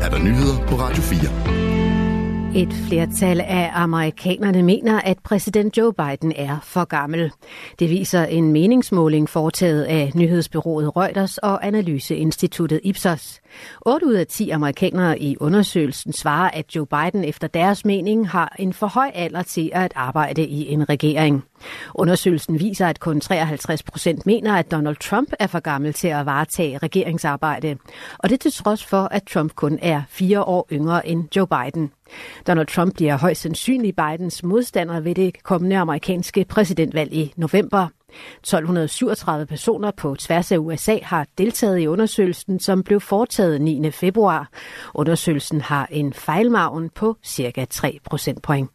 er der nyheder på Radio 4. Et flertal af amerikanerne mener, at præsident Joe Biden er for gammel. Det viser en meningsmåling foretaget af nyhedsbyrået Reuters og analyseinstituttet Ipsos. 8 ud af 10 amerikanere i undersøgelsen svarer, at Joe Biden efter deres mening har en for høj alder til at arbejde i en regering. Undersøgelsen viser, at kun 53 procent mener, at Donald Trump er for gammel til at varetage regeringsarbejde. Og det til trods for, at Trump kun er fire år yngre end Joe Biden. Donald Trump bliver højst sandsynligt Bidens modstander ved det kommende amerikanske præsidentvalg i november. 1237 personer på tværs af USA har deltaget i undersøgelsen, som blev foretaget 9. februar. Undersøgelsen har en fejlmargen på cirka 3 procentpoint.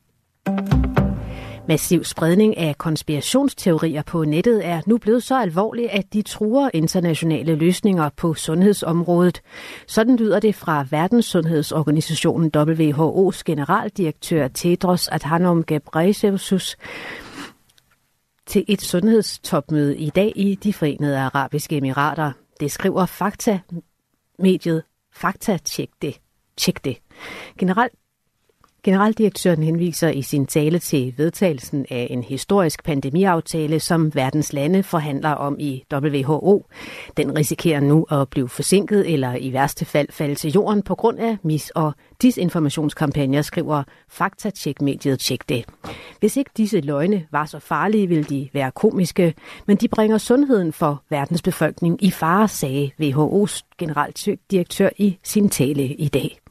Massiv spredning af konspirationsteorier på nettet er nu blevet så alvorlig, at de truer internationale løsninger på sundhedsområdet. Sådan lyder det fra Verdenssundhedsorganisationen WHO's generaldirektør Tedros Adhanom Ghebreyesus til et sundhedstopmøde i dag i de forenede arabiske emirater. Det skriver Fakta-mediet Fakta Tjek det. Tjek det. Generelt Generaldirektøren henviser i sin tale til vedtagelsen af en historisk pandemiaftale, som verdens lande forhandler om i WHO. Den risikerer nu at blive forsinket eller i værste fald falde til jorden på grund af mis- og disinformationskampagner, skriver faktatjekmediet Tjek det. Hvis ikke disse løgne var så farlige, ville de være komiske, men de bringer sundheden for verdens befolkning i fare, sagde WHO's generaldirektør i sin tale i dag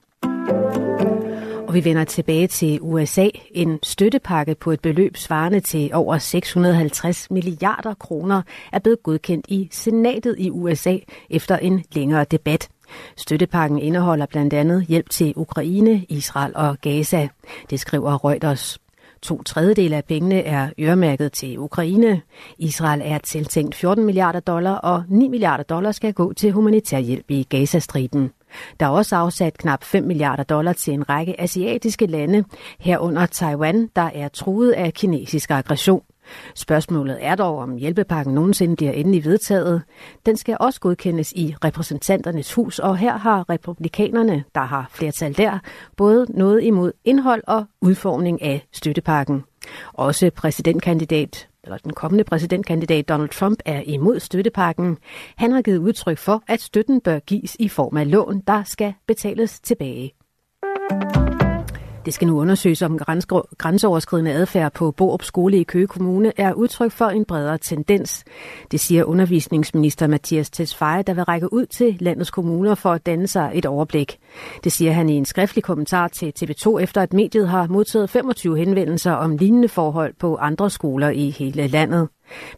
vi vender tilbage til USA. En støttepakke på et beløb svarende til over 650 milliarder kroner er blevet godkendt i senatet i USA efter en længere debat. Støttepakken indeholder blandt andet hjælp til Ukraine, Israel og Gaza. Det skriver Reuters. To tredjedele af pengene er øremærket til Ukraine. Israel er tiltænkt 14 milliarder dollar, og 9 milliarder dollar skal gå til humanitær hjælp i Gazastriben. Der er også afsat knap 5 milliarder dollar til en række asiatiske lande, herunder Taiwan, der er truet af kinesisk aggression. Spørgsmålet er dog, om hjælpepakken nogensinde bliver endelig vedtaget. Den skal også godkendes i repræsentanternes hus, og her har republikanerne, der har flertal der, både noget imod indhold og udformning af støttepakken. Også præsidentkandidat eller den kommende præsidentkandidat Donald Trump er imod støttepakken. Han har givet udtryk for, at støtten bør gives i form af lån, der skal betales tilbage. Det skal nu undersøges, om grænseoverskridende adfærd på Borup Skole i Køge Kommune er udtryk for en bredere tendens. Det siger undervisningsminister Mathias Tesfaye, der vil række ud til landets kommuner for at danne sig et overblik. Det siger han i en skriftlig kommentar til TV2, efter at mediet har modtaget 25 henvendelser om lignende forhold på andre skoler i hele landet.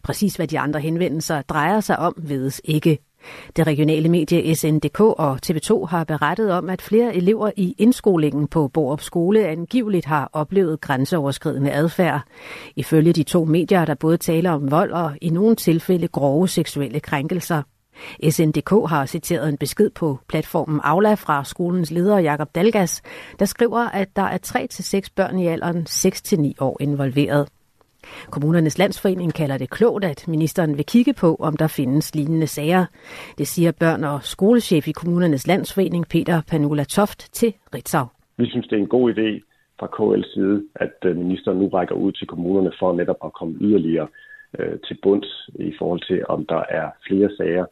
Præcis hvad de andre henvendelser drejer sig om, vedes ikke. Det regionale medie SNDK og TV2 har berettet om, at flere elever i indskolingen på Borup Skole angiveligt har oplevet grænseoverskridende adfærd. Ifølge de to medier er der både tale om vold og i nogle tilfælde grove seksuelle krænkelser. SNDK har citeret en besked på platformen Aula fra skolens leder Jakob Dalgas, der skriver, at der er 3-6 børn i alderen 6-9 år involveret. Kommunernes Landsforening kalder det klogt, at ministeren vil kigge på, om der findes lignende sager. Det siger børn- og skolechef i Kommunernes Landsforening Peter Panula Toft til Ritzau. Vi synes, det er en god idé fra KL's side, at øh, ministeren nu rækker ud til kommunerne for netop at komme yderligere øh, til bunds i forhold til, om der er flere sager.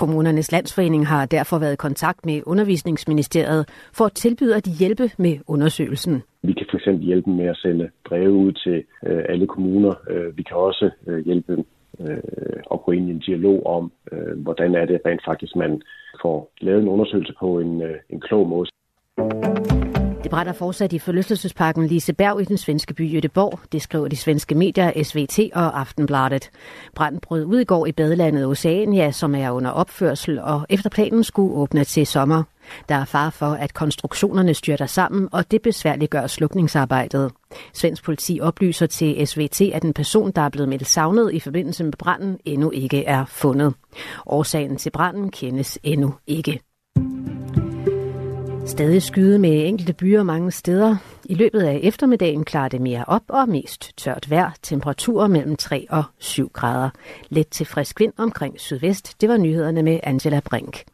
Kommunernes Landsforening har derfor været i kontakt med Undervisningsministeriet for at tilbyde at hjælpe med undersøgelsen. Vi kan fx hjælpe med at sende breve ud til øh, alle kommuner. Øh, vi kan også øh, hjælpe dem øh, at gå ind i en dialog om, øh, hvordan er det rent faktisk, man får lavet en undersøgelse på en, øh, en klog måde. Det brænder fortsat i forlystelsesparken Liseberg i den svenske by Göteborg. Det skriver de svenske medier SVT og Aftenbladet. Branden brød ud i går i badelandet Oceania, som er under opførsel, og efter planen skulle åbne til sommer. Der er far for, at konstruktionerne styrter sammen, og det besværliggør slukningsarbejdet. Svensk politi oplyser til SVT, at en person, der er blevet meldt savnet i forbindelse med branden, endnu ikke er fundet. Årsagen til branden kendes endnu ikke. Stadig skyde med enkelte byer mange steder. I løbet af eftermiddagen klarer det mere op og mest tørt vejr. Temperaturer mellem 3 og 7 grader. Let til frisk vind omkring sydvest. Det var nyhederne med Angela Brink.